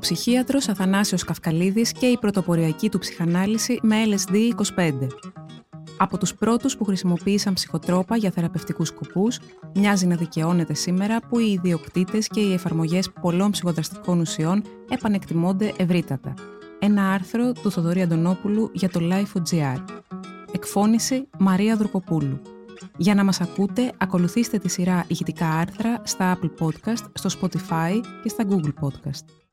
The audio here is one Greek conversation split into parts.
νευροψυχίατρος Αθανάσιος Καυκαλίδης και η πρωτοποριακή του ψυχανάλυση με LSD-25. Από τους πρώτους που χρησιμοποίησαν ψυχοτρόπα για θεραπευτικούς σκοπούς, μοιάζει να δικαιώνεται σήμερα που οι ιδιοκτήτες και οι εφαρμογές πολλών ψυχοδραστικών ουσιών επανεκτιμώνται ευρύτατα. Ένα άρθρο του Θοδωρή Αντωνόπουλου για το Life.gr. Εκφώνηση Μαρία Δουρκοπούλου. Για να μας ακούτε, ακολουθήστε τη σειρά ηχητικά άρθρα στα Apple Podcast, στο Spotify και στα Google Podcast.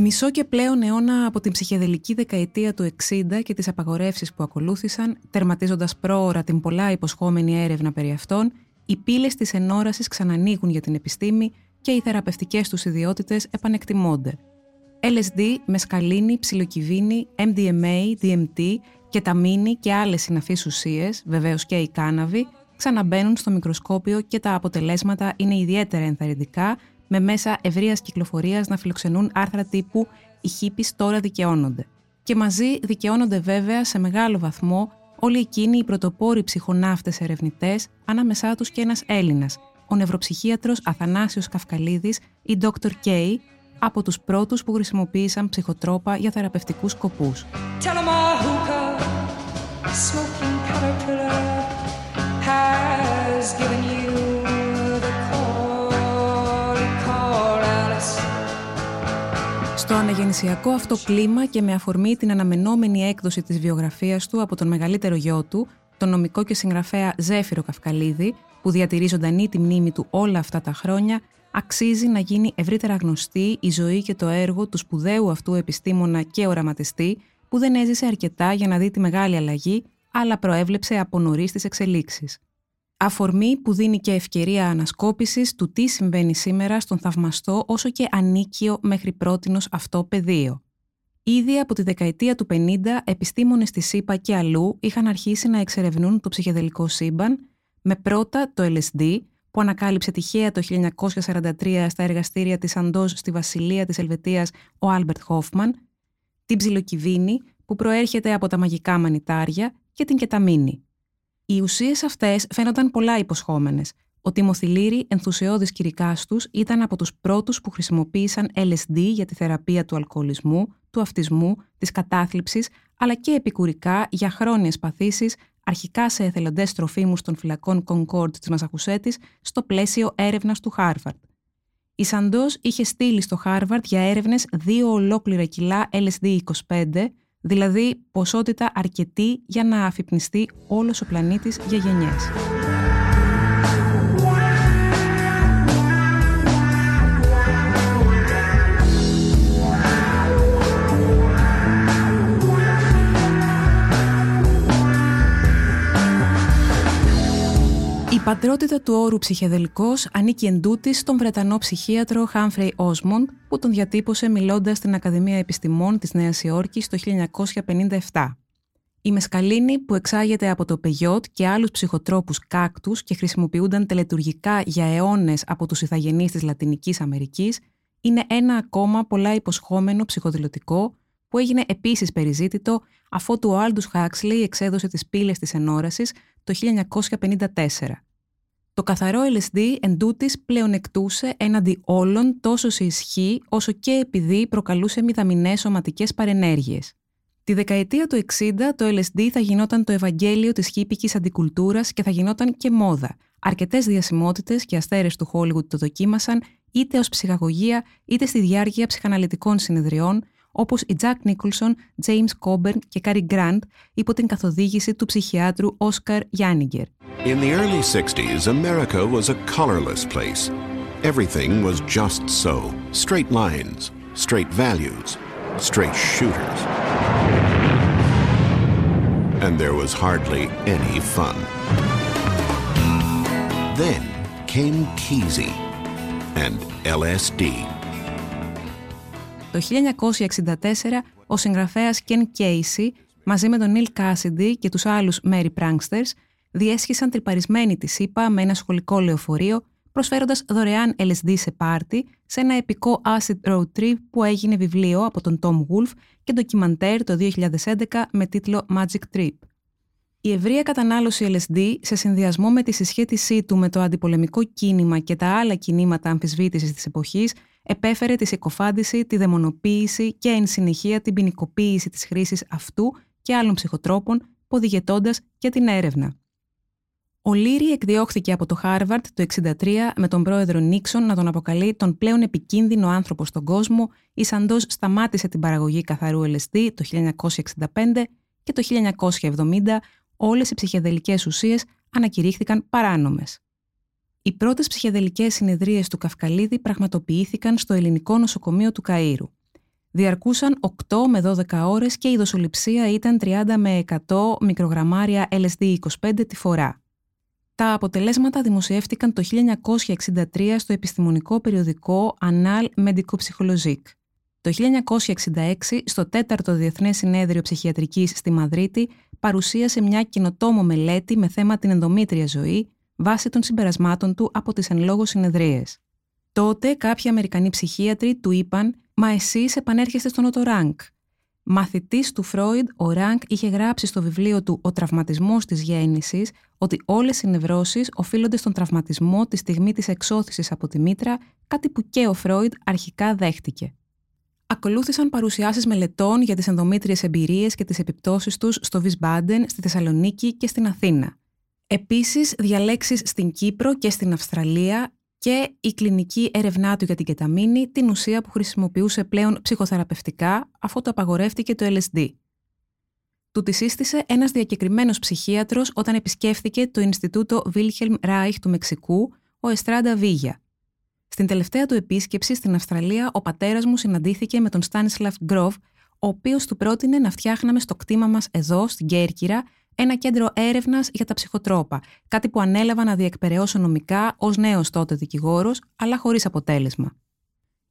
Μισό και πλέον αιώνα από την ψυχεδελική δεκαετία του 60 και τις απαγορεύσεις που ακολούθησαν, τερματίζοντας πρόωρα την πολλά υποσχόμενη έρευνα περί αυτών, οι πύλες της ενόρασης ξανανοίγουν για την επιστήμη και οι θεραπευτικές τους ιδιότητες επανεκτιμώνται. LSD, μεσκαλίνη, ψιλοκυβίνη, MDMA, DMT, και ταμίνη και άλλες συναφείς ουσίες, βεβαίως και η κάναβη, ξαναμπαίνουν στο μικροσκόπιο και τα αποτελέσματα είναι ιδιαίτερα ενθαρρυντικά με μέσα ευρείας κυκλοφορίας να φιλοξενούν άρθρα τύπου Οι χήπη τώρα δικαιώνονται. Και μαζί δικαιώνονται βέβαια σε μεγάλο βαθμό όλοι εκείνοι οι πρωτοπόροι ψυχοναύτες ερευνητές, ανάμεσά τους και ένας Έλληνας, ο νευροψυχίατρος Αθανάσιος Καυκαλίδης ή Dr. K, από τους πρώτους που χρησιμοποίησαν ψυχοτρόπα για θεραπευτικούς σκοπούς. Στο αναγεννησιακό αυτό κλίμα και με αφορμή την αναμενόμενη έκδοση της βιογραφίας του από τον μεγαλύτερο γιο του, τον νομικό και συγγραφέα Ζέφυρο Καυκαλίδη, που διατηρεί ζωντανή τη μνήμη του όλα αυτά τα χρόνια, αξίζει να γίνει ευρύτερα γνωστή η ζωή και το έργο του σπουδαίου αυτού επιστήμονα και οραματιστή, που δεν έζησε αρκετά για να δει τη μεγάλη αλλαγή, αλλά προέβλεψε από νωρίς τις εξελίξεις αφορμή που δίνει και ευκαιρία ανασκόπησης του τι συμβαίνει σήμερα στον θαυμαστό όσο και ανίκιο μέχρι πρότινος αυτό πεδίο. Ήδη από τη δεκαετία του 50, επιστήμονες στις ΗΠΑ και αλλού είχαν αρχίσει να εξερευνούν το ψυχεδελικό σύμπαν, με πρώτα το LSD, που ανακάλυψε τυχαία το 1943 στα εργαστήρια της Sandoz στη Βασιλεία της Ελβετίας ο Άλμπερτ Χόφμαν, την ψιλοκυβίνη, που προέρχεται από τα μαγικά μανιτάρια, και την κεταμίνη. Οι ουσίες αυτές φαίνονταν πολλά υποσχόμενες. Ο Τίμοθι Λίρι, ενθουσιώδης κήρυκάς τους, ήταν από τους πρώτους που χρησιμοποίησαν LSD για τη θεραπεία του αλκοολισμού, του αυτισμού, της κατάθλιψης, αλλά και επικουρικά για χρόνιες παθήσεις, αρχικά σε εθελοντές τροφίμους των φυλακών Concord της Μασαχουσέτης, στο πλαίσιο έρευνας του Χάρβαρντ. Η Sandoz είχε στείλει στο Χάρβαρντ για έρευνες δύο ολόκληρα κιλά LSD-25, δηλαδή ποσότητα αρκετή για να αφυπνιστεί όλος ο πλανήτης για γενιές. Η πατρότητα του όρου ψυχεδελικός ανήκει εντούτοις στον Βρετανό ψυχίατρο Χάμφρεϊ Όσμοντ που τον διατύπωσε μιλώντας στην Ακαδημία Επιστημών της Νέας Υόρκης το 1957. Η μεσκαλίνη που εξάγεται από το πεγιότ και άλλους ψυχοτρόπους κάκτους και χρησιμοποιούνταν τελετουργικά για αιώνες από τους ιθαγενείς της Λατινικής Αμερικής είναι ένα ακόμα πολλά υποσχόμενο ψυχοδηλωτικό που έγινε επίσης περιζήτητο αφότου ο Άλντους Χάξλεϊ εξέδωσε τις πύλες της ενόρασης το 1954. Το καθαρό LSD εντούτοις πλεονεκτούσε έναντι όλων τόσο σε ισχύ όσο και επειδή προκαλούσε μηδαμινές σωματικές παρενέργειες. Τη δεκαετία του 60 το LSD θα γινόταν το ευαγγέλιο της χύπικης αντικουλτούρας και θα γινόταν και μόδα. Αρκετές διασημότητες και αστέρες του Hollywood το δοκίμασαν είτε ως ψυχαγωγία είτε στη διάρκεια ψυχαναλυτικών συνεδριών όπως η Jack Nicholson, James Coburn και Cary Grant υπό την καθοδήγηση του ψυχιάτρου Oscar Γιάνιγκερ. In the early 60s, America was a colorless place. Everything was just so. Straight lines, straight values, straight shooters. And there was hardly any fun. Then came Keezy and LSD. Το 1964, ο συγγραφέας Ken Casey, μαζί με τον Neil Cassidy και τους άλλους Mary Pranksters, διέσχισαν τρυπαρισμένοι τη ΣΥΠΑ με ένα σχολικό λεωφορείο, προσφέροντας δωρεάν LSD σε πάρτι σε ένα επικό acid road trip που έγινε βιβλίο από τον Tom Wolfe και ντοκιμαντέρ το 2011 με τίτλο Magic Trip. Η ευρεία κατανάλωση LSD σε συνδυασμό με τη συσχέτισή του με το αντιπολεμικό κίνημα και τα άλλα κινήματα αμφισβήτησης της εποχής επέφερε τη συκοφάντηση, τη δαιμονοποίηση και εν συνεχεία την ποινικοποίηση της χρήσης αυτού και άλλων ψυχοτρόπων, ποδηγετώντας και την έρευνα. Ο Λίρι εκδιώχθηκε από το Χάρβαρντ το 1963 με τον πρόεδρο Νίξον να τον αποκαλεί τον πλέον επικίνδυνο άνθρωπο στον κόσμο, η Sandoz σταμάτησε την παραγωγή καθαρού LSD το 1965 και το 1970 όλες οι ψυχεδελικές ουσίες ανακηρύχθηκαν παράνομες. Οι πρώτες ψυχεδελικές συνεδρίες του Καυκαλίδη πραγματοποιήθηκαν στο ελληνικό νοσοκομείο του Καΐρου. Διαρκούσαν 8 με 12 ώρες και η δοσοληψία ήταν 30 με 100 μικρογραμμάρια LSD-25 τη φορά. Τα αποτελέσματα δημοσιεύτηκαν το 1963 στο επιστημονικό περιοδικό Annal Medico-Psychologique. Το 1966, στο 4ο Διεθνές Συνέδριο Ψυχιατρικής στη Μαδρίτη, παρουσίασε μια καινοτόμο μελέτη με θέμα την ενδομήτρια ζωή βάσει των συμπερασμάτων του από τις εν λόγω συνεδρίες. Τότε κάποιοι Αμερικανοί ψυχίατροι του είπαν «Μα εσείς επανέρχεστε στον Ότο Ράνκ». Μαθητής του Φρόιντ, ο Ράνκ είχε γράψει στο βιβλίο του «Ο τραυματισμός της γέννησης» ότι όλες οι νευρώσεις οφείλονται στον τραυματισμό τη στιγμή της εξώθησης από τη μήτρα, κάτι που και ο Φρόιντ αρχικά δέχτηκε. Ακολούθησαν παρουσιάσεις μελετών για τις ενδομήτριες εμπειρίες και τις επιπτώσεις τους στο Βισμπάντεν, στη Θεσσαλονίκη και στην Αθήνα. Επίσης, διαλέξεις στην Κύπρο και στην Αυστραλία και η κλινική έρευνά του για την κεταμίνη, την ουσία που χρησιμοποιούσε πλέον ψυχοθεραπευτικά, αφού το απαγορεύτηκε το LSD. Του τη σύστησε ένας διακεκριμένος ψυχίατρος όταν επισκέφθηκε το Ινστιτούτο Wilhelm Reich του Μεξικού, ο Εστράντα Βίγια. Στην τελευταία του επίσκεψη στην Αυστραλία, ο πατέρας μου συναντήθηκε με τον Στάνισλαφ Γκρόβ, ο οποίος του πρότεινε να φτιάχναμε στο κτήμα μας εδώ, στην Κέρκυρα, ένα κέντρο έρευνας για τα ψυχοτρόπα, κάτι που ανέλαβα να διεκπαιρεώσω νομικά ως νέος τότε δικηγόρος, αλλά χωρίς αποτέλεσμα.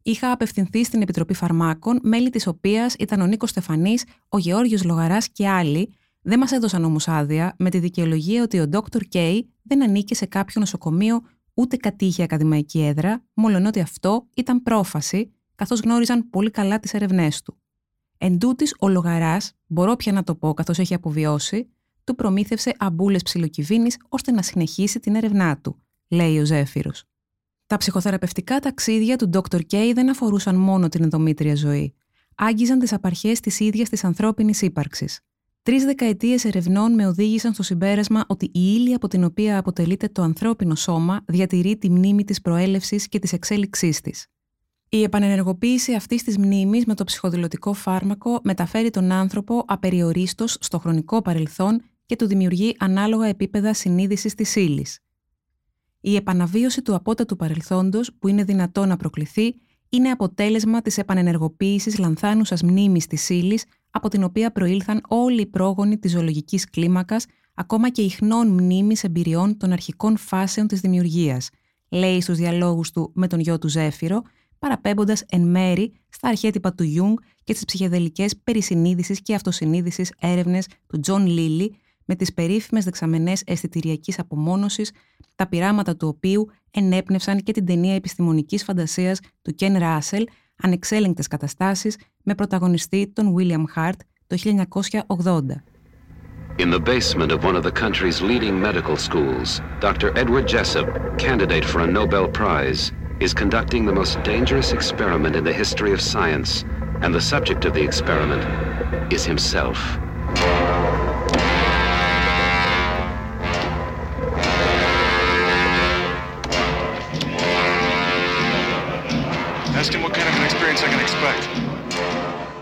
Είχα απευθυνθεί στην Επιτροπή Φαρμάκων, μέλη της οποίας ήταν ο Νίκος Στεφανής, ο Γεώργιος Λογαράς και άλλοι, δεν μας έδωσαν όμως άδεια με τη δικαιολογία ότι ο Dr. K δεν ανήκε σε κάποιο νοσοκομείο ούτε κατήχε ακαδημαϊκή έδρα, μόλον ότι αυτό ήταν πρόφαση, καθώς γνώριζαν πολύ καλά τις ερευνές του. Εν τούτης, ο Λογαράς, μπορώ πια να το πω καθώς έχει αποβιώσει, του προμήθευσε αμπούλες ψιλοκυβίνης ώστε να συνεχίσει την έρευνά του, λέει ο Ζέφυρος. Τα ψυχοθεραπευτικά ταξίδια του Dr. K δεν αφορούσαν μόνο την ενδομήτρια ζωή. Άγγιζαν τις απαρχές της ίδιας της ανθρώπινης ύπαρξης. Τρεις δεκαετίες ερευνών με οδήγησαν στο συμπέρασμα ότι η ύλη από την οποία αποτελείται το ανθρώπινο σώμα διατηρεί τη μνήμη της προέλευσης και της εξέλιξής της. Η επανενεργοποίηση αυτής της μνήμης με το ψυχοδηλωτικό φάρμακο μεταφέρει τον άνθρωπο απεριορίστως στο χρονικό παρελθόν και του δημιουργεί ανάλογα επίπεδα συνείδησης της ύλης. Η επαναβίωση του απότατου παρελθόντος που είναι δυνατό να προκληθεί είναι αποτέλεσμα της επανενεργοποίησης λανθάνουσας μνήμης της ύλης από την οποία προήλθαν όλοι οι πρόγονοι της ζωολογικής κλίμακας, ακόμα και ιχνών μνήμης εμπειριών των αρχικών φάσεων της δημιουργίας, λέει στους διαλόγους του με τον γιο του Ζέφυρο, παραπέμποντας εν μέρει στα αρχέτυπα του Ιούγκ και στις ψυχεδελικές περί συνείδησης και αυτοσυνείδησης έρευνες του Τζον Λίλι, με τις περίφημες δεξαμενές αισθητηριακής απομόνωσης, τα πειράματα του οποίου ενέπνευσαν και την ταινία επιστημονικής φαντασίας του Κεν Ράσελ, ανεξέλεγκτες καταστάσεις με πρωταγωνιστή τον William Hurt το 1980. In the basement of one of the country's leading medical schools, Dr. Edward Jessup, candidate for a Nobel Prize, is conducting the most dangerous experiment in the history of science, and the subject of the experiment is himself.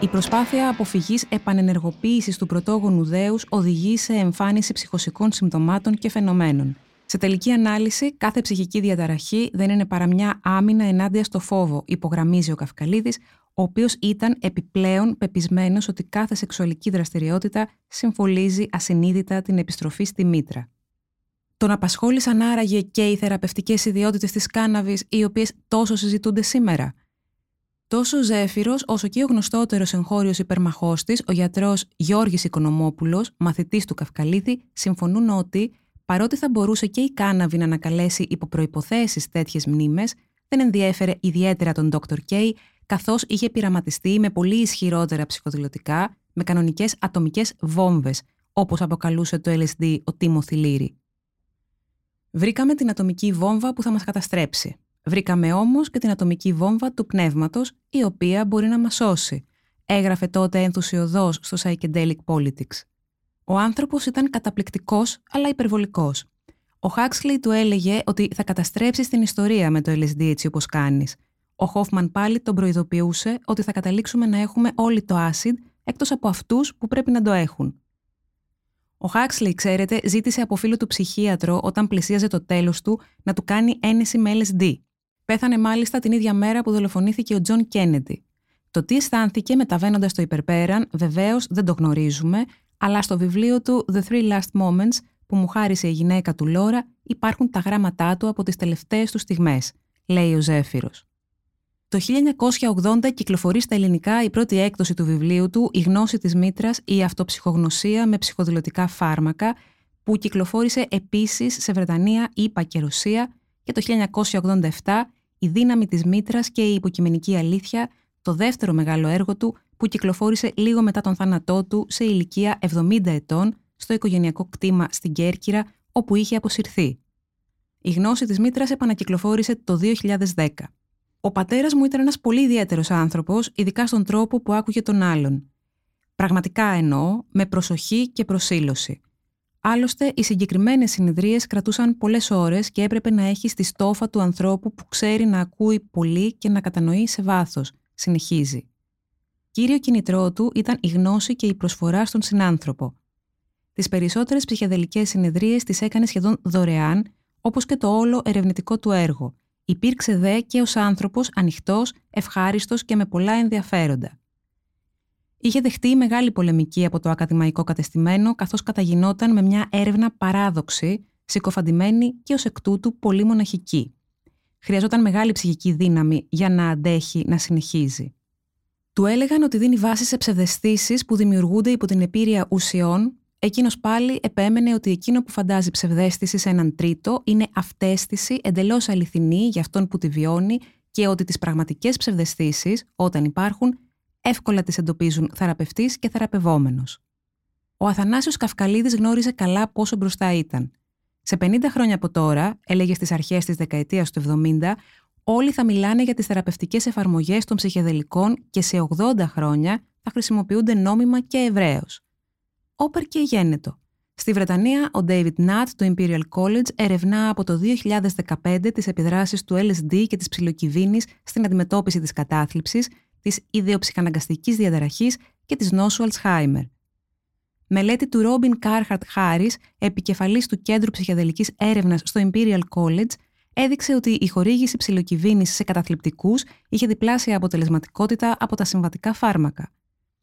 Η προσπάθεια αποφυγής επανενεργοποίησης του πρωτόγονου δέους οδηγεί σε εμφάνιση ψυχοσικών συμπτωμάτων και φαινομένων. Σε τελική ανάλυση, κάθε ψυχική διαταραχή δεν είναι παρά μια άμυνα ενάντια στο φόβο, υπογραμμίζει ο Καυκαλίδης, ο οποίος ήταν επιπλέον πεπισμένος ότι κάθε σεξουαλική δραστηριότητα συμφωλίζει ασυνείδητα την επιστροφή στη μήτρα. Τον απασχόλησαν άραγε και οι θεραπευτικές ιδιότητες της κάναβης, οι οποίες τόσο συζητούνται σήμερα. Τόσο ο Ζέφυρος, όσο και ο γνωστότερος εγχώριος υπερμαχό τη, ο γιατρός Γιώργης Οικονομόπουλος, μαθητής του Καυκαλίδη, συμφωνούν ότι παρότι θα μπορούσε και η κάναβη να ανακαλέσει υπό προποθέσει τέτοιες μνήμες, δεν ενδιέφερε ιδιαίτερα τον Dr. K, καθώς είχε πειραματιστεί με πολύ ισχυρότερα ψυχοδηλωτικά, με κανονικές ατομικές βόμβες, όπως αποκαλούσε το LSD ο Τίμο Θηλύρη. Βρήκαμε την ατομική βόμβα που θα μας καταστρέψει. Βρήκαμε όμως και την ατομική βόμβα του πνεύματος, η οποία μπορεί να μας σώσει, έγραφε τότε ενθουσιοδός στο Psychedelic Politics. Ο άνθρωπος ήταν καταπληκτικός, αλλά υπερβολικός. Ο Χάξλι του έλεγε ότι θα καταστρέψεις την ιστορία με το LSD έτσι όπως κάνεις. Ο Χόφμαν πάλι τον προειδοποιούσε ότι θα καταλήξουμε να έχουμε όλοι το acid εκτός από αυτούς που πρέπει να το έχουν. Ο Χάξλι, ξέρετε, ζήτησε από φίλο του ψυχίατρο όταν πλησίαζε το τέλος του να του κάνει ένεση με LSD. Πέθανε μάλιστα την ίδια μέρα που δολοφονήθηκε ο Τζον Κέννεντι. Το τι αισθάνθηκε μεταβαίνοντας στο υπερπέραν, βεβαίως δεν το γνωρίζουμε, αλλά στο βιβλίο του The Three Last Moments που μου χάρισε η γυναίκα του Λόρα υπάρχουν τα γράμματά του από τις τελευταίες του στιγμές, λέει ο Ζέφυρος. Το 1980 κυκλοφορεί στα ελληνικά η πρώτη έκδοση του βιβλίου του «Η γνώση της μήτρας, η αυτοψυχογνωσία με ψυχοδηλωτικά φάρμακα» που κυκλοφόρησε επίσης σε Βρετανία, ΗΠΑ και Ρωσία και το 1987 «Η δύναμη της μήτρας και η υποκειμενική αλήθεια», το δεύτερο μεγάλο έργο του που κυκλοφόρησε λίγο μετά τον θάνατό του σε ηλικία 70 ετών στο οικογενειακό κτήμα στην Κέρκυρα όπου είχε αποσυρθεί. Η γνώση της Μήτρας επανακυκλοφόρησε το 2010. Ο πατέρας μου ήταν ένας πολύ ιδιαίτερος άνθρωπος, ειδικά στον τρόπο που άκουγε τον άλλον. Πραγματικά εννοώ, με προσοχή και προσήλωση. Άλλωστε, οι συγκεκριμένες συνεδρίες κρατούσαν πολλές ώρες και έπρεπε να έχει στη στόφα του ανθρώπου που ξέρει να ακούει πολύ και να κατανοεί σε βάθος, συνεχίζει. Κύριο κινητρό του ήταν η γνώση και η προσφορά στον συνάνθρωπο. Τις περισσότερες ψυχεδελικές συνεδρίες τις έκανε σχεδόν δωρεάν, όπως και το όλο ερευνητικό του έργο. Υπήρξε δε και ως άνθρωπος ανοιχτός, ευχάριστος και με πολλά ενδιαφέροντα. Είχε δεχτεί μεγάλη πολεμική από το ακαδημαϊκό κατεστημένο, καθώς καταγινόταν με μια έρευνα παράδοξη, συκοφαντημένη και ως εκ τούτου πολύ μοναχική. Χρειαζόταν μεγάλη ψυχική δύναμη για να αντέχει να συνεχίζει. Του έλεγαν ότι δίνει βάση σε ψευδεστήσεις που δημιουργούνται υπό την επίρρεια ουσιών. Εκείνος πάλι επέμενε ότι εκείνο που φαντάζει ψευδέστηση σε έναν τρίτο είναι αυτέστηση εντελώς αληθινή για αυτόν που τη βιώνει και ότι τις πραγματικές ψευδεστήσεις, όταν υπάρχουν, εύκολα τις εντοπίζουν θεραπευτής και θεραπευόμενος. Ο Αθανάσιος Καυκαλίδης γνώριζε καλά πόσο μπροστά ήταν. Σε 50 χρόνια από τώρα, έλεγε στις αρχές της δεκαετίας του 70, όλοι θα μιλάνε για τις θεραπευτικές εφαρμογές των ψυχεδελικών και σε 80 χρόνια θα χρησιμοποιούνται νόμιμα και ευρέως. Όπερ και γένετο. Στη Βρετανία, ο David Nutt του Imperial College ερευνά από το 2015 τις επιδράσεις του LSD και της ψιλοκυβίνης στην αντιμετώπιση της κατάθλιψης, της ιδεοψυχαναγκαστικής διαταραχής και της νόσου Alzheimer. Μελέτη του Robin Carhart Harris, επικεφαλής του Κέντρου Ψυχεδελικής Έρευνας στο Imperial College, έδειξε ότι η χορήγηση ψηλοκυβίνης σε καταθλιπτικούς είχε διπλάσια αποτελεσματικότητα από τα συμβατικά φάρμακα.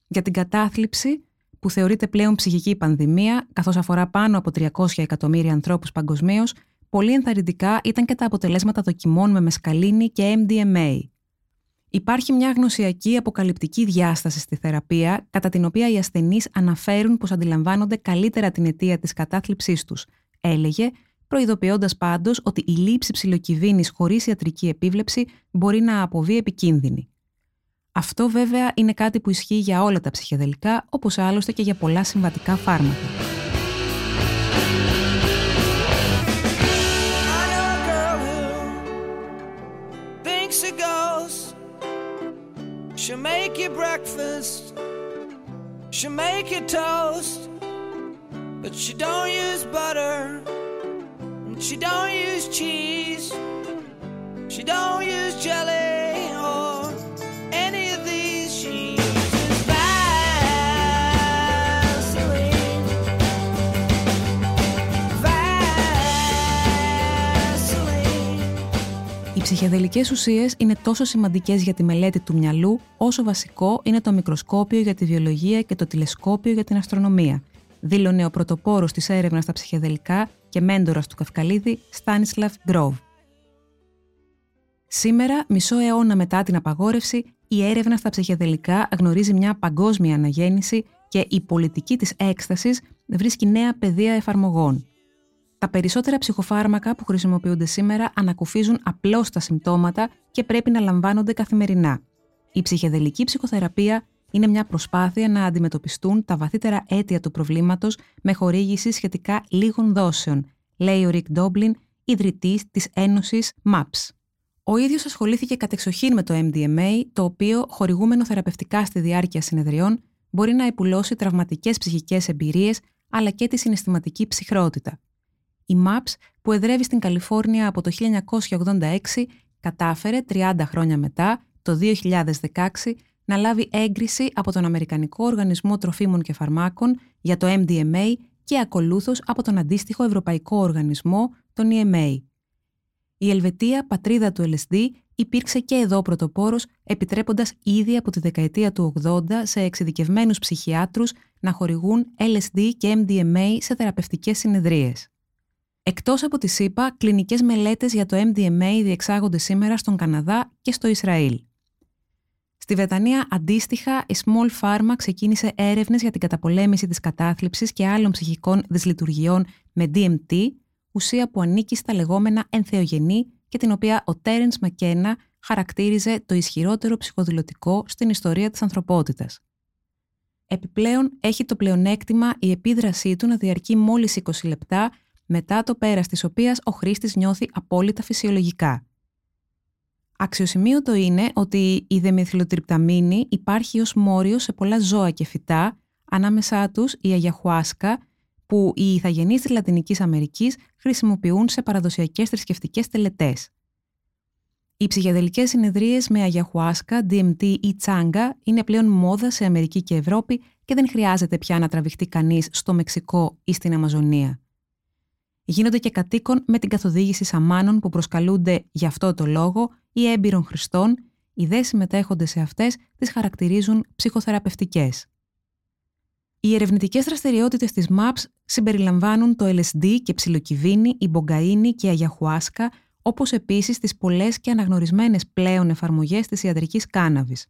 Για την κατάθλιψη, που θεωρείται πλέον ψυχική πανδημία, καθώς αφορά πάνω από 300 εκατομμύρια ανθρώπους παγκοσμίως, πολύ ενθαρρυντικά ήταν και τα αποτελέσματα δοκιμών με μεσκαλίνη και MDMA. Υπάρχει μια γνωσιακή αποκαλυπτική διάσταση στη θεραπεία, κατά την οποία οι ασθενείς αναφέρουν πως αντιλαμβάνονται καλύτερα την αιτία της κατάθλιψής τους, έλεγε προειδοποιώντας πάντως ότι η λήψη ψηλοκυβίνη χωρίς ιατρική επίβλεψη μπορεί να αποβεί επικίνδυνη. Αυτό βέβαια είναι κάτι που ισχύει για όλα τα ψυχεδελικά, όπως άλλωστε και για πολλά συμβατικά φάρμακα. Make you breakfast. She'll make you toast. But she don't use butter. She don't use cheese. She don't use jelly ψυχεδελικές ουσίες είναι τόσο σημαντικές για τη μελέτη του μυαλού, όσο βασικό είναι το μικροσκόπιο για τη βιολογία και το τηλεσκόπιο για την αστρονομία, δήλωνε ο πρωτοπόρος της έρευνας στα ψυχεδελικά και μέντορας του Καυκαλίδη, Στάνισλαφ Γκρόβ. Σήμερα, μισό αιώνα μετά την απαγόρευση, η έρευνα στα ψυχεδελικά γνωρίζει μια παγκόσμια αναγέννηση και η πολιτική της έκστασης βρίσκει νέα πεδία εφαρμογών. Τα περισσότερα ψυχοφάρμακα που χρησιμοποιούνται σήμερα ανακουφίζουν απλώς τα συμπτώματα και πρέπει να λαμβάνονται καθημερινά. Η ψυχεδελική ψυχοθεραπεία είναι μια προσπάθεια να αντιμετωπιστούν τα βαθύτερα αίτια του προβλήματος με χορήγηση σχετικά λίγων δόσεων, λέει ο Ρικ Ντόμπλιν, ιδρυτής της Ένωσης MAPS. Ο ίδιος ασχολήθηκε κατεξοχήν με το MDMA, το οποίο, χορηγούμενο θεραπευτικά στη διάρκεια συνεδριών, μπορεί να επουλώσει τραυματικές ψυχικές εμπειρίες αλλά και τη συναισθηματική ψυχρότητα. Η MAPS, που εδρεύει στην Καλιφόρνια από το 1986, κατάφερε 30 χρόνια μετά, το 2016, να λάβει έγκριση από τον Αμερικανικό Οργανισμό Τροφίμων και Φαρμάκων για το MDMA και ακολούθως από τον αντίστοιχο Ευρωπαϊκό Οργανισμό, τον EMA. Η Ελβετία, πατρίδα του LSD, υπήρξε και εδώ πρωτοπόρος, επιτρέποντας ήδη από τη δεκαετία του 80 σε εξειδικευμένους ψυχιάτρους να χορηγούν LSD και MDMA σε θεραπευτικές συνεδρίες. Εκτός από τη ΣΥΠΑ, κλινικές μελέτες για το MDMA διεξάγονται σήμερα στον Καναδά και στο Ισραήλ. Στη Βρετανία, αντίστοιχα, η Small Pharma ξεκίνησε έρευνες για την καταπολέμηση της κατάθλιψης και άλλων ψυχικών δυσλειτουργιών με DMT, ουσία που ανήκει στα λεγόμενα ενθεογενή και την οποία ο Τέρενς Μακένα χαρακτήριζε το ισχυρότερο ψυχοδηλωτικό στην ιστορία της ανθρωπότητας. Επιπλέον, έχει το πλεονέκτημα η επίδρασή του να διαρκεί μόλις 20 λεπτά μετά το πέρας της οποίας ο χρήστης νιώθει απόλυτα φυσιολογικά. Αξιοσημείωτο είναι ότι η δεμιθυλοτριπταμίνη υπάρχει ως μόριο σε πολλά ζώα και φυτά, ανάμεσά τους η αγιαχουάσκα, που οι ηθαγενείς της Λατινικής Αμερικής χρησιμοποιούν σε παραδοσιακές θρησκευτικές τελετές. Οι ψυχεδελικές συνεδρίες με αγιαχουάσκα, DMT ή τσάγκα είναι πλέον μόδα σε Αμερική και Ευρώπη και δεν χρειάζεται πια να τραβηχτεί κανείς στο Μεξικό ή στην Αμαζονία γίνονται και κατοίκων με την καθοδήγηση σαμάνων που προσκαλούνται για αυτό το λόγο ή έμπειρων χρηστών, οι δε συμμετέχονται σε αυτές τις χαρακτηρίζουν ψυχοθεραπευτικές. Οι ερευνητικές δραστηριότητες της MAPS συμπεριλαμβάνουν το LSD και ψιλοκυβίνη, η μπογκαΐνη και η αγιαχουάσκα, όπως επίσης τις πολλές και αναγνωρισμένες πλέον εφαρμογές της ιατρικής κάναβης.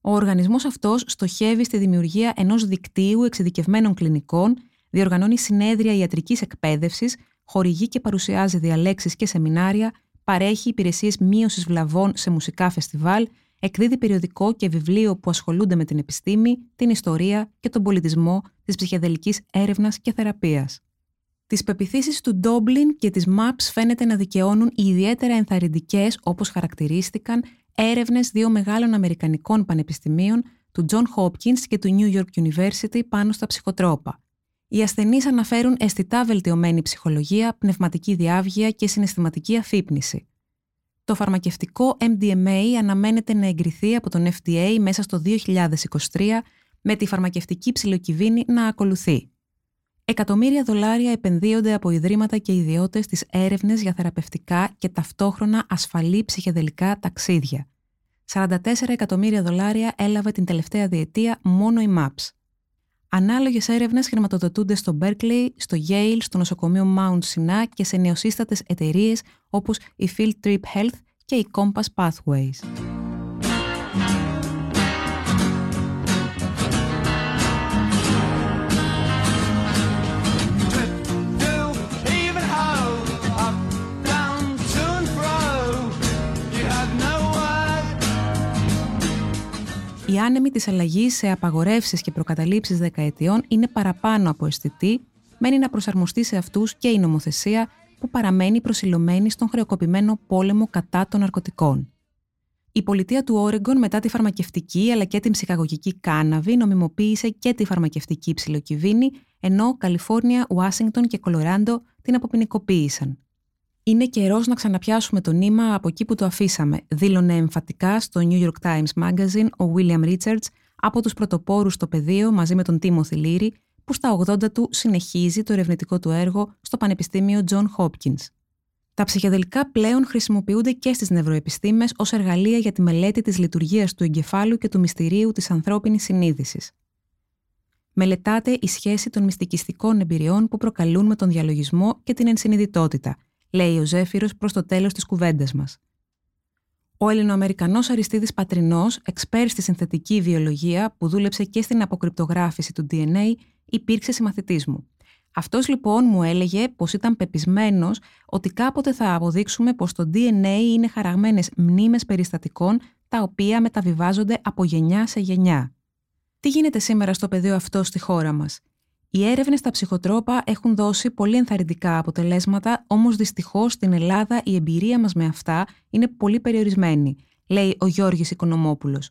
Ο οργανισμός αυτός στοχεύει στη δημιουργία ενός δικτύου εξειδικευμένων κλινικών διοργανώνει συνέδρια ιατρικής εκπαίδευσης, χορηγεί και παρουσιάζει διαλέξεις και σεμινάρια, παρέχει υπηρεσίες μείωσης βλαβών σε μουσικά φεστιβάλ, εκδίδει περιοδικό και βιβλίο που ασχολούνται με την επιστήμη, την ιστορία και τον πολιτισμό της ψυχεδελικής έρευνας και θεραπείας. Τις πεπιθήσεις του Ντόμπλιν και της MAPS φαίνεται να δικαιώνουν οι ιδιαίτερα ενθαρρυντικές, όπως χαρακτηρίστηκαν, έρευνες δύο μεγάλων Αμερικανικών πανεπιστημίων, του John Hopkins και του New York University, πάνω στα ψυχοτρόπα. Οι ασθενείς αναφέρουν αισθητά βελτιωμένη ψυχολογία, πνευματική διάβγεια και συναισθηματική αφύπνιση. Το φαρμακευτικό MDMA αναμένεται να εγκριθεί από τον FDA μέσα στο 2023, με τη φαρμακευτική ψηλοκυβίνη να ακολουθεί. Εκατομμύρια δολάρια επενδύονται από ιδρύματα και ιδιώτες στις έρευνες για θεραπευτικά και ταυτόχρονα ασφαλή ψυχεδελικά ταξίδια. 44 εκατομμύρια δολάρια έλαβε την τελευταία διετία μόνο η MAPS. Ανάλογες έρευνες χρηματοδοτούνται στο Berkeley, στο Yale, στο νοσοκομείο Mount Sinai και σε νεοσύστατες εταιρείες όπως η Field Trip Health και η Compass Pathways. Η άνεμη της αλλαγής σε απαγορεύσεις και προκαταλήψεις δεκαετιών είναι παραπάνω από αισθητή, μένει να προσαρμοστεί σε αυτούς και η νομοθεσία που παραμένει προσιλωμένη στον χρεοκοπημένο πόλεμο κατά των ναρκωτικών. Η πολιτεία του Όρεγκον μετά τη φαρμακευτική αλλά και την ψυχαγωγική κάναβη νομιμοποίησε και τη φαρμακευτική ψιλοκυβίνη, ενώ Καλιφόρνια, Ουάσιγκτον και Κολοράντο την αποποινικοποίησαν. Είναι καιρός να ξαναπιάσουμε το νήμα από εκεί που το αφήσαμε, δήλωνε εμφατικά στο New York Times Magazine ο William Richards από τους πρωτοπόρους στο πεδίο μαζί με τον Τίμο Θηλύρη, που στα 80 του συνεχίζει το ερευνητικό του έργο στο Πανεπιστήμιο John Hopkins. Τα ψυχεδελικά πλέον χρησιμοποιούνται και στις νευροεπιστήμες ως εργαλεία για τη μελέτη της λειτουργίας του εγκεφάλου και του μυστηρίου της ανθρώπινης συνείδησης. Μελετάται η σχέση των μυστικιστικών εμπειριών που προκαλούν με τον διαλογισμό και την ενσυνειδητότητα, λέει ο Ζέφυρος προς το τέλος της κουβέντας μας. Ο Ελληνοαμερικανός Αριστίδης Πατρινός, εξπέρ στη συνθετική βιολογία που δούλεψε και στην αποκρυπτογράφηση του DNA, υπήρξε συμμαθητής μου. Αυτός λοιπόν μου έλεγε πως ήταν πεπισμένος ότι κάποτε θα αποδείξουμε πως το DNA είναι χαραγμένες μνήμες περιστατικών τα οποία μεταβιβάζονται από γενιά σε γενιά. Τι γίνεται σήμερα στο πεδίο αυτό στη χώρα μας; Οι έρευνες στα ψυχοτρόπα έχουν δώσει πολύ ενθαρρυντικά αποτελέσματα, όμως δυστυχώς στην Ελλάδα η εμπειρία μας με αυτά είναι πολύ περιορισμένη, λέει ο Γιώργης Οικονομόπουλος.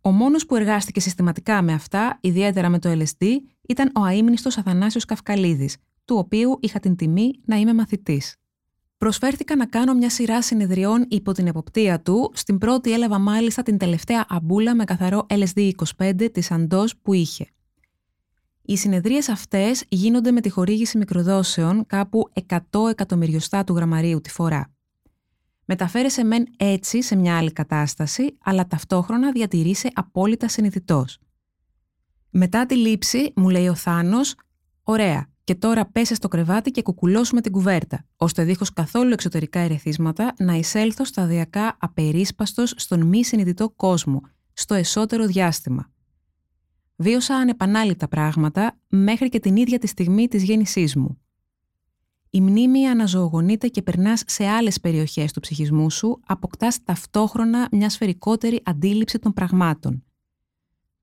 Ο μόνος που εργάστηκε συστηματικά με αυτά, ιδιαίτερα με το LSD, ήταν ο αείμνηστος Αθανάσιος Καυκαλίδης, του οποίου είχα την τιμή να είμαι μαθητής. Προσφέρθηκα να κάνω μια σειρά συνεδριών υπό την εποπτεία του. Στην πρώτη έλαβα μάλιστα την τελευταία αμπούλα με καθαρό LSD-25 της Αντός που είχε. Οι συνεδρίες αυτές γίνονται με τη χορήγηση μικροδόσεων κάπου 100 εκατομμυριωστά του γραμμαρίου τη φορά. Μεταφέρεσαι μεν έτσι σε μια άλλη κατάσταση, αλλά ταυτόχρονα διατηρείσαι απόλυτα συνειδητός. Μετά τη λήψη, μου λέει ο Θάνος, «Ωραία, και τώρα πέσες στο κρεβάτι και κουκουλώσουμε την κουβέρτα, ώστε δίχως καθόλου εξωτερικά ερεθίσματα να εισέλθω σταδιακά απερίσπαστος στον μη συνειδητό κόσμο, στο εσωτερό διάστημα. Βίωσα ανεπανάληπτα πράγματα μέχρι και την ίδια τη στιγμή της γέννησής μου. Η μνήμη αναζωογονείται και περνάς σε άλλες περιοχές του ψυχισμού σου, αποκτάς ταυτόχρονα μια σφαιρικότερη αντίληψη των πραγμάτων.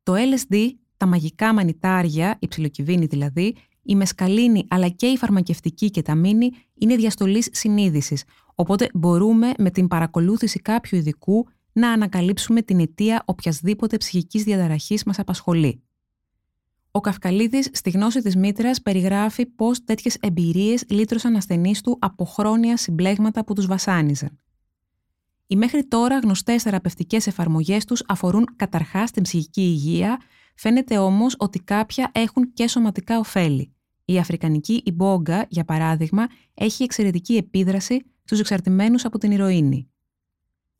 Το LSD, τα μαγικά μανιτάρια, η ψιλοκυβίνη δηλαδή, η μεσκαλίνη αλλά και η φαρμακευτική και τα μήνυ είναι διαστολής συνείδησης, οπότε μπορούμε με την παρακολούθηση κάποιου ειδικού να ανακαλύψουμε την αιτία οποιασδήποτε ψυχικής διαταραχής μας απασχολεί. Ο Καυκαλίδης στη γνώση της μήτρας περιγράφει πώς τέτοιες εμπειρίες λύτρωσαν ασθενείς του από χρόνια συμπλέγματα που τους βασάνιζαν. Οι μέχρι τώρα γνωστές θεραπευτικές εφαρμογές τους αφορούν καταρχάς την ψυχική υγεία, Φαίνεται όμως ότι κάποια έχουν και σωματικά ωφέλη. Η αφρικανική ιμπόγκα, για παράδειγμα, έχει εξαιρετική επίδραση στους εξαρτημένους από την ηρωίνη.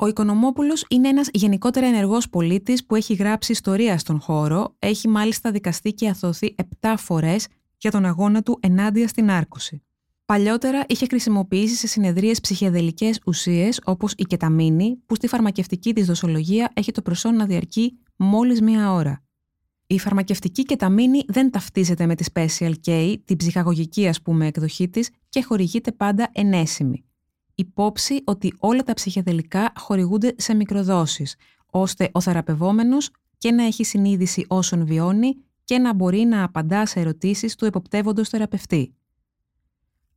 Ο Οικονομόπουλος είναι ένας γενικότερα ενεργός πολίτης που έχει γράψει ιστορία στον χώρο, έχει μάλιστα δικαστεί και αθωθεί 7 φορές για τον αγώνα του ενάντια στην άρκωση. Παλιότερα είχε χρησιμοποιήσει σε συνεδρίες ψυχεδελικές ουσίες όπως η κεταμίνη, που στη φαρμακευτική της δοσολογία έχει το προσόν να διαρκεί μόλις μία ώρα. Η φαρμακευτική κεταμίνη δεν ταυτίζεται με τη Special K, την ψυχαγωγική ας πούμε εκδοχή της και χορηγείται πάντα ενέσιμη. Υπόψη ότι όλα τα ψυχεδελικά χορηγούνται σε μικροδόσεις, ώστε ο θεραπευόμενος και να έχει συνείδηση όσων βιώνει και να μπορεί να απαντά σε ερωτήσεις του εποπτεύοντος θεραπευτή.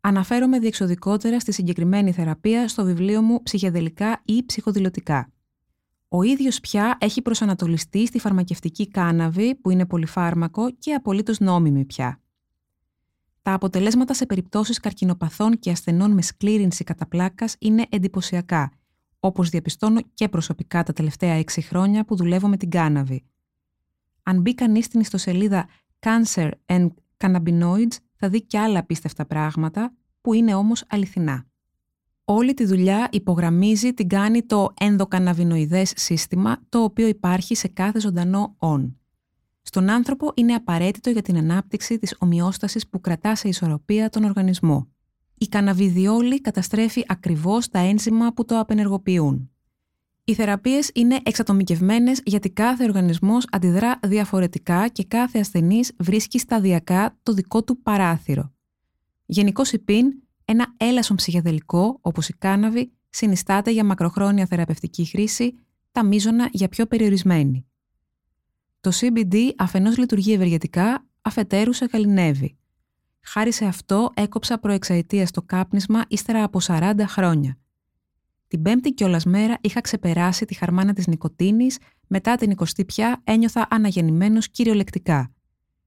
Αναφέρομαι διεξοδικότερα στη συγκεκριμένη θεραπεία στο βιβλίο μου «Ψυχεδελικά ή ψυχοδηλωτικά». Ο ίδιος πια έχει προσανατολιστεί στη φαρμακευτική κάναβη, που είναι πολυφάρμακο και απολύτως νόμιμη πια. Τα αποτελέσματα σε περιπτώσεις καρκινοπαθών και ασθενών με σκλήρινση κατά πλάκας είναι εντυπωσιακά, όπως διαπιστώνω και προσωπικά τα τελευταία έξι χρόνια που δουλεύω με την κάναβη. Αν μπει κανείς στην ιστοσελίδα Cancer and Cannabinoids θα δει και άλλα απίστευτα πράγματα που είναι όμως αληθινά. Όλη τη δουλειά υπογραμμίζει την κάνει το ενδοκαναβινοειδές σύστημα, το οποίο υπάρχει σε κάθε ζωντανό «ον». Στον άνθρωπο είναι απαραίτητο για την ανάπτυξη της ομοιόστασης που κρατά σε ισορροπία τον οργανισμό. Η καναβιδιόλη καταστρέφει ακριβώς τα ένζημα που το απενεργοποιούν. Οι θεραπείες είναι εξατομικευμένες γιατί κάθε οργανισμός αντιδρά διαφορετικά και κάθε ασθενής βρίσκει σταδιακά το δικό του παράθυρο. Γενικώ η ένα έλασον ψυχεδελικό, όπως η κάναβη, συνιστάται για μακροχρόνια θεραπευτική χρήση, τα μείζωνα για πιο περιορισμένη. Το CBD αφενός λειτουργεί ευεργετικά, αφετέρου σε καλυνεύει. Χάρη σε αυτό έκοψα προεξαετία στο κάπνισμα ύστερα από 40 χρόνια. Την πέμπτη κιόλας μέρα είχα ξεπεράσει τη χαρμάνα της νοικοτήνης, μετά την 20η πια ένιωθα αναγεννημένος κυριολεκτικά.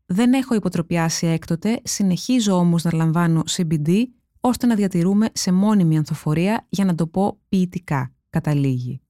Δεν έχω υποτροπιάσει έκτοτε, συνεχίζω όμως να λαμβάνω CBD ώστε να διατηρούμε σε μόνιμη ανθοφορία για να το πω ποιητικά, καταλήγει.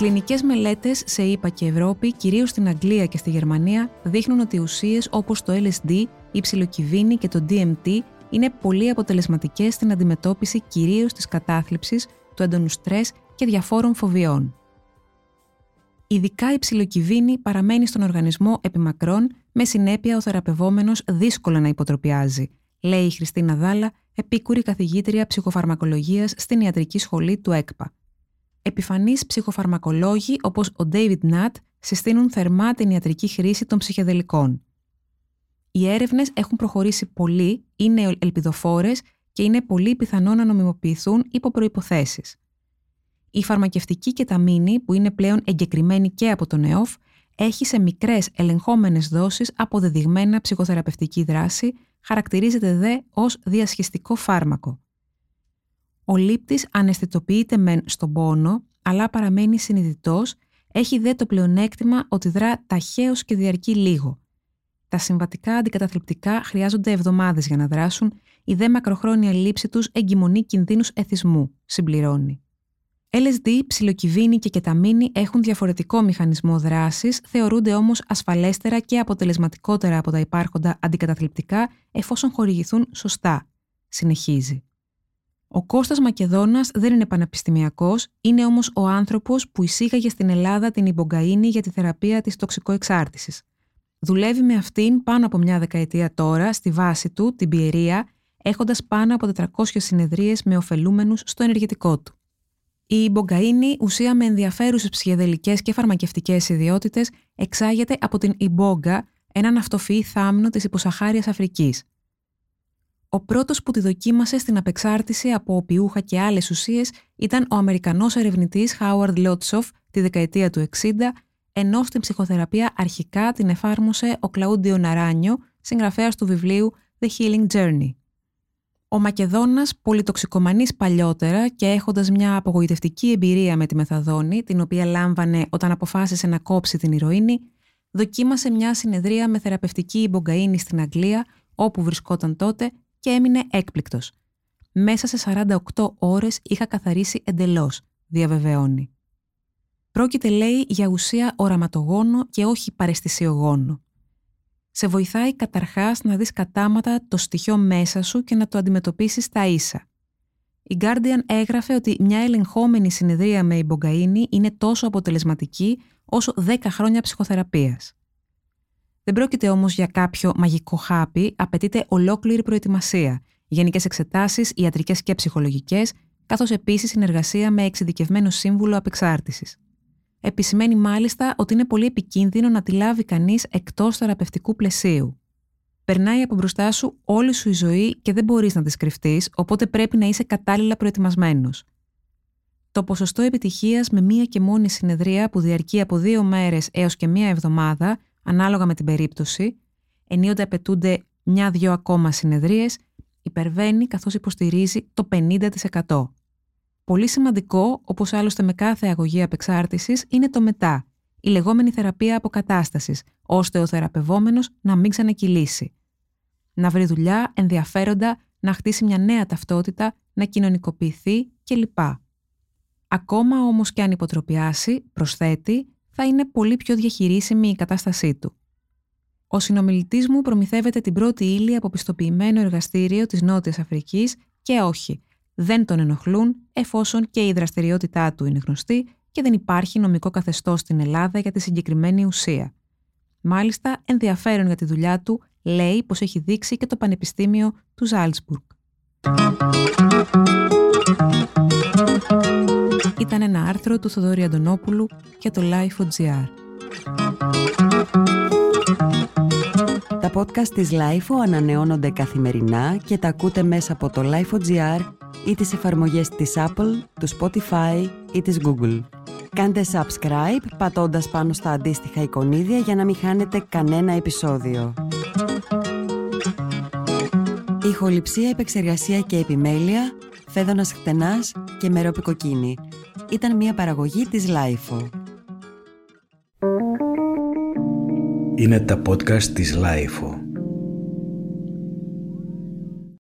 Κλινικές μελέτες σε ΗΠΑ και Ευρώπη, κυρίως στην Αγγλία και στη Γερμανία, δείχνουν ότι ουσίες όπως το LSD, η ψιλοκυβίνη και το DMT είναι πολύ αποτελεσματικές στην αντιμετώπιση κυρίως της κατάθλιψης, του έντονου στρες και διαφόρων φοβιών. Ειδικά η ψιλοκυβίνη παραμένει στον οργανισμό επιμακρών, με συνέπεια ο θεραπευόμενος δύσκολα να υποτροπιάζει, λέει η Χριστίνα Δάλα, επίκουρη καθηγήτρια ψυχοφαρμακολογίας στην ιατρική σχολή του ΕΚΠΑ. Επιφανείς ψυχοφαρμακολόγοι όπως ο David Nutt συστήνουν θερμά την ιατρική χρήση των ψυχεδελικών. Οι έρευνες έχουν προχωρήσει πολύ, είναι ελπιδοφόρες και είναι πολύ πιθανό να νομιμοποιηθούν υπό προϋποθέσεις. Η φαρμακευτική κεταμίνη, που είναι πλέον εγκεκριμένη και από τον ΕΟΦ, έχει σε μικρές ελεγχόμενες δόσεις αποδεδειγμένα ψυχοθεραπευτική δράση, χαρακτηρίζεται δε ως διασχιστικό φάρμακο. Ο λήπτης αναισθητοποιείται μεν στον πόνο, αλλά παραμένει συνειδητός, έχει δε το πλεονέκτημα ότι δρά ταχαίως και διαρκεί λίγο. Τα συμβατικά αντικαταθλιπτικά χρειάζονται εβδομάδες για να δράσουν, η δε μακροχρόνια λήψη τους εγκυμονεί κινδύνους εθισμού, συμπληρώνει. LSD, ψιλοκυβίνη και κεταμίνη έχουν διαφορετικό μηχανισμό δράσης, θεωρούνται όμως ασφαλέστερα και αποτελεσματικότερα από τα υπάρχοντα αντικαταθλιπτικά εφόσον χορηγηθούν σωστά, συνεχίζει. Ο Κώστας Μακεδόνας δεν είναι πανεπιστημιακός, είναι όμως ο άνθρωπος που εισήγαγε στην Ελλάδα την Ιμπογκαΐνη για τη θεραπεία της τοξικοεξάρτησης. Δουλεύει με αυτήν πάνω από μια δεκαετία τώρα στη βάση του, την Πιερία, έχοντας πάνω από 400 συνεδρίες με ωφελούμενους στο ενεργητικό του. Η Ιμπογκαΐνη, ουσία με ενδιαφέρουσες ψυχεδελικές και φαρμακευτικές ιδιότητες, εξάγεται από την Ιμπόγκα, έναν αυτοφυή θάμνο της υποσαχάριας Αφρικής. Ο πρώτος που τη δοκίμασε στην απεξάρτηση από οπιούχα και άλλες ουσίες ήταν ο Αμερικανός ερευνητής Χάουαρντ Λότσοφ τη δεκαετία του 60, ενώ στην ψυχοθεραπεία αρχικά την εφάρμοσε ο Κλαούντιο Ναράνιο, συγγραφέας του βιβλίου The Healing Journey. Ο Μακεδόνας, πολυτοξικομανής παλιότερα και έχοντας μια απογοητευτική εμπειρία με τη μεθαδόνη, την οποία λάμβανε όταν αποφάσισε να κόψει την ηρωίνη, δοκίμασε μια συνεδρία με θεραπευτική υπογκαΐνη στην Αγγλία, όπου βρισκόταν τότε και έμεινε έκπληκτος. Μέσα σε 48 ώρες είχα καθαρίσει εντελώς, διαβεβαιώνει. Πρόκειται, λέει, για ουσία οραματογόνο και όχι παρεστησιογόνο σε βοηθάει καταρχάς να δεις κατάματα το στοιχείο μέσα σου και να το αντιμετωπίσεις στα ίσα. Η Guardian έγραφε ότι μια ελεγχόμενη συνεδρία με Μπογκαΐνη είναι τόσο αποτελεσματική όσο 10 χρόνια ψυχοθεραπείας. Δεν πρόκειται όμως για κάποιο μαγικό χάπι, απαιτείται ολόκληρη προετοιμασία, γενικές εξετάσεις, ιατρικές και ψυχολογικές, καθώς επίσης συνεργασία με εξειδικευμένο σύμβουλο απεξάρτησης. Επισημαίνει μάλιστα ότι είναι πολύ επικίνδυνο να τη λάβει κανείς εκτός θεραπευτικού πλαισίου. Περνάει από μπροστά σου όλη σου η ζωή και δεν μπορείς να τη κρυφτεί, οπότε πρέπει να είσαι κατάλληλα προετοιμασμένος. Το ποσοστό επιτυχίας με μία και μόνη συνεδρία που διαρκεί από δύο μέρες έως και μία εβδομάδα, ανάλογα με την περίπτωση, ενίοτε απαιτούνται μια-δυο ακόμα συνεδρίες, υπερβαίνει καθώς υποστηρίζει το 50%. Πολύ σημαντικό, όπως άλλωστε με κάθε αγωγή απεξάρτησης, είναι το μετά, η λεγόμενη θεραπεία αποκατάστασης, ώστε ο θεραπευόμενος να μην ξανακυλήσει. Να βρει δουλειά, ενδιαφέροντα, να χτίσει μια νέα ταυτότητα, να κοινωνικοποιηθεί κλπ. Ακόμα όμως και αν υποτροπιάσει, προσθέτει, θα είναι πολύ πιο διαχειρίσιμη η κατάστασή του. Ο συνομιλητής μου προμηθεύεται την πρώτη ύλη από πιστοποιημένο εργαστήριο της Νότιας Αφρικής και όχι, δεν τον ενοχλούν εφόσον και η δραστηριότητά του είναι γνωστή και δεν υπάρχει νομικό καθεστώς στην Ελλάδα για τη συγκεκριμένη ουσία. Μάλιστα, ενδιαφέρον για τη δουλειά του λέει πως έχει δείξει και το Πανεπιστήμιο του Ζάλτσμπουργκ. Ήταν ένα άρθρο του Θοδωρή Αντωνόπουλου για το Life.gr. Τα podcast της Life ανανεώνονται καθημερινά και τα ακούτε μέσα από το Life.gr ή τις εφαρμογές της Apple, του Spotify ή της Google. Κάντε subscribe πατώντας πάνω στα αντίστοιχα εικονίδια για να μην χάνετε κανένα επεισόδιο. Ηχοληψία, επεξεργασία και επιμέλεια, φέδωνας χτενάς και μερόπικοκίνη. Ήταν μια παραγωγή της Lifeo. Είναι τα podcast της Lifeo.